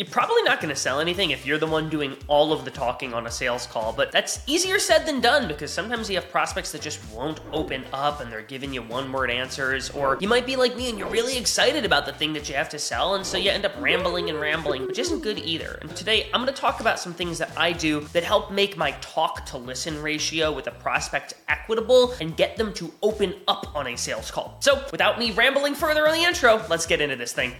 You're probably not going to sell anything if you're the one doing all of the talking on a sales call, but that's easier said than done because sometimes you have prospects that just won't open up and they're giving you one word answers, or you might be like me and you're really excited about the thing that you have to sell, and so you end up rambling and rambling, which isn't good either. And today I'm going to talk about some things that I do that help make my talk to listen ratio with a prospect equitable and get them to open up on a sales call. So without me rambling further on the intro, let's get into this thing.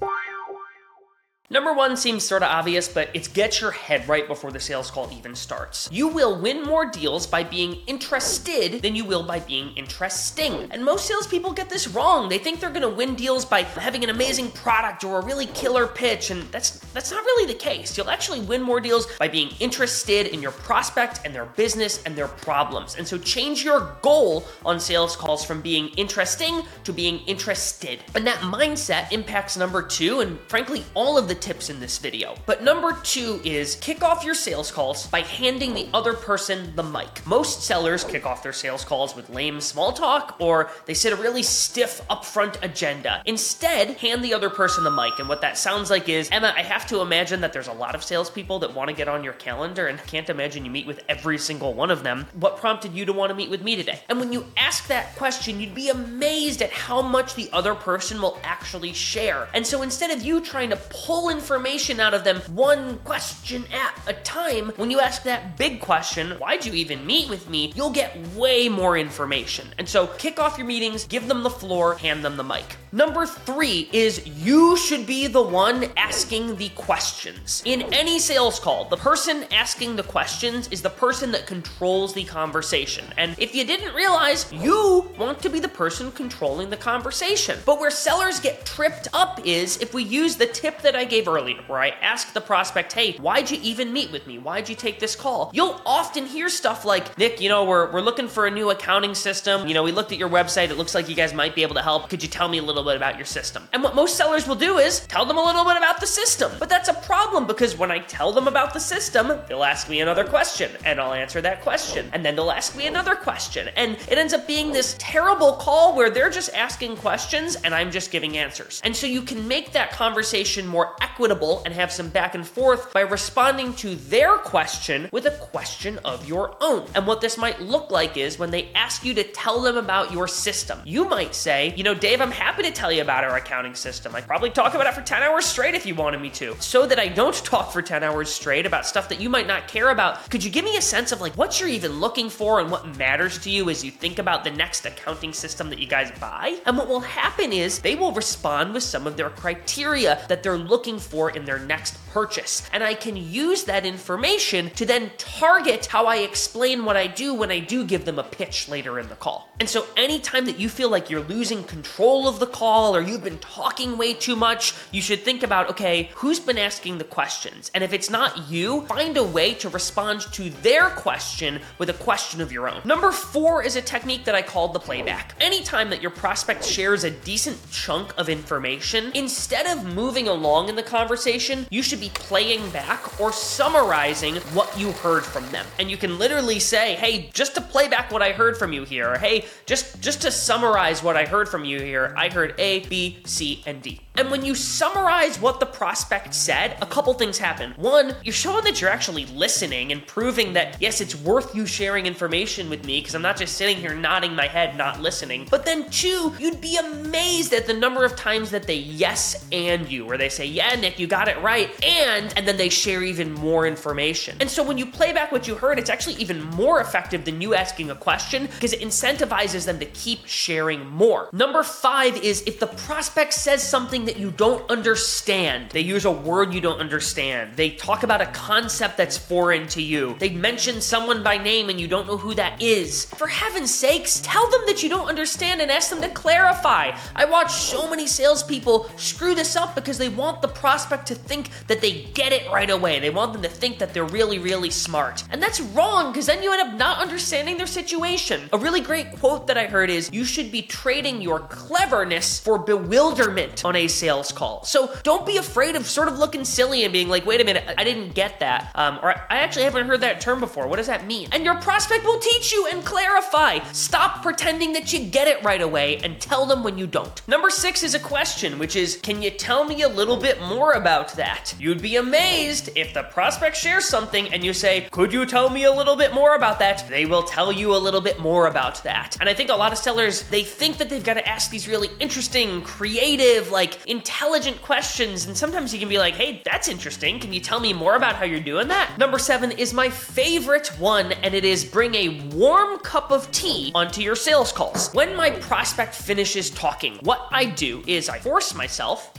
Number one seems sort of obvious, but it's get your head right before the sales call even starts. You will win more deals by being interested than you will by being interesting. And most salespeople get this wrong. They think they're gonna win deals by having an amazing product or a really killer pitch, and that's that's not really the case. You'll actually win more deals by being interested in your prospect and their business and their problems. And so change your goal on sales calls from being interesting to being interested. And that mindset impacts number two, and frankly, all of the tips in this video. But number two is kick off your sales calls by handing the other person the mic. Most sellers kick off their sales calls with lame small talk or they set a really stiff upfront agenda. Instead, hand the other person the mic. And what that sounds like is Emma, I have to imagine that there's a lot of salespeople that want to get on your calendar and can't imagine you meet with every single one of them. What prompted you to want to meet with me today? And when you ask that question, you'd be amazed at how much the other person will actually share. And so instead of you trying to pull information out of them one question at a time. When you ask that big question, why'd you even meet with me? You'll get way more information. And so kick off your meetings, give them the floor, hand them the mic. Number three is you should be the one asking the questions. In any sales call, the person asking the questions is the person that controls the conversation. And if you didn't realize, you want to be the person controlling the conversation. But where sellers get tripped up is if we use the tip that I gave earlier, where I ask the prospect, hey, why'd you even meet with me? Why'd you take this call? You'll often hear stuff like, Nick, you know, we're, we're looking for a new accounting system. You know, we looked at your website. It looks like you guys might be able to help. Could you tell me a little bit about your system? And what most sellers will do is tell them a little bit about the system. But that's a problem because when I tell them about the system, they'll ask me another question and I'll answer that question. And then they'll ask me another question. And it ends up being this terrible call where they're just asking questions and I'm just giving answers. And so you can make that conversation more equitable and have some back and forth by responding to their question with a question of your own. And what this might look like is when they ask you to tell them about your system, you might say, you know, Dave, I'm happy to tell you about our accounting system. I'd probably talk about it for 10 hours straight if you wanted me to. So that I don't talk for 10 hours straight about stuff that you might not care about, could you give me a sense of like what you're even looking for and what matters to you as you think about the next accounting system that you guys buy? And what will happen is they will respond with some of their criteria that they're looking for in their next purchase. And I can use that information to then target how I explain what I do when I do give them a pitch later in the call. And so anytime that you feel like you're losing control of the call or you've been talking way too much, you should think about okay, who's been asking the questions? And if it's not you, find a way to respond to their question with a question of your own. Number four is a technique that I called the playback. Anytime that your prospect shares a decent chunk of information, instead of moving along in the conversation, you should be playing back or summarizing what you heard from them. And you can literally say, "Hey, just to play back what I heard from you here," or "Hey, just just to summarize what I heard from you here, I heard A, B, C, and D." And when you summarize what the prospect said, a couple things happen. One, you're showing that you're actually listening and proving that, yes, it's worth you sharing information with me because I'm not just sitting here nodding my head, not listening. But then, two, you'd be amazed at the number of times that they yes and you, where they say, yeah, Nick, you got it right, and, and then they share even more information. And so when you play back what you heard, it's actually even more effective than you asking a question because it incentivizes them to keep sharing more. Number five is if the prospect says something something that you don't understand. They use a word you don't understand. They talk about a concept that's foreign to you. They mention someone by name and you don't know who that is. For heaven's sakes, tell them that you don't understand and ask them to clarify. I watch so many salespeople screw this up because they want the prospect to think that they get it right away. They want them to think that they're really, really smart. And that's wrong because then you end up not understanding their situation. A really great quote that I heard is you should be trading your cleverness for bewilderment on a sales call. So don't be afraid of sort of looking silly and being like, wait a minute, I didn't get that. Um, or I actually haven't heard that term before. What does that mean? And your prospect will teach you and clarify. Stop pretending that you get it right away and tell them when you don't. Number six is a question, which is, can you tell me a little bit more about that? You'd be amazed if the prospect shares something and you say, could you tell me a little bit more about that? They will tell you a little bit more about that. And I think a lot of sellers, they think that they've got to ask these really interesting, creative, like intelligent questions. And sometimes you can be like, hey, that's interesting. Can you tell me more about how you're doing that? Number seven is my favorite one, and it is bring a warm cup of tea onto your sales calls. When my prospect finishes talking, what I do is I force myself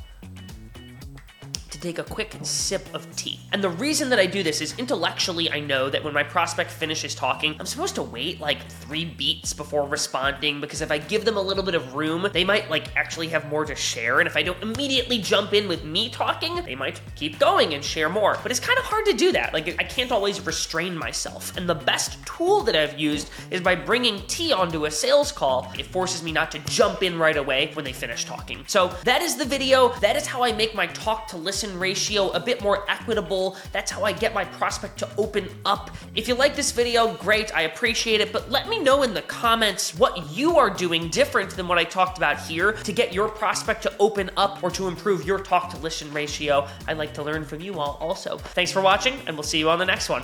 take a quick sip of tea. And the reason that I do this is intellectually, I know that when my prospect finishes talking, I'm supposed to wait like three beats before responding because if I give them a little bit of room, they might like actually have more to share. And if I don't immediately jump in with me talking, they might keep going and share more. But it's kind of hard to do that. Like, I can't always restrain myself. And the best tool that I've used is by bringing tea onto a sales call. It forces me not to jump in right away when they finish talking. So that is the video. That is how I make my talk to listen ratio a bit more equitable. That's how I get my prospect to open up. If you like this video, great, I appreciate it, but let me know in the comments what you are doing different than what I talked about here to get your prospect to open up or to improve your talk to listen ratio. I'd like to learn from you all also. Thanks for watching, and we'll see you on the next one.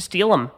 to steal them.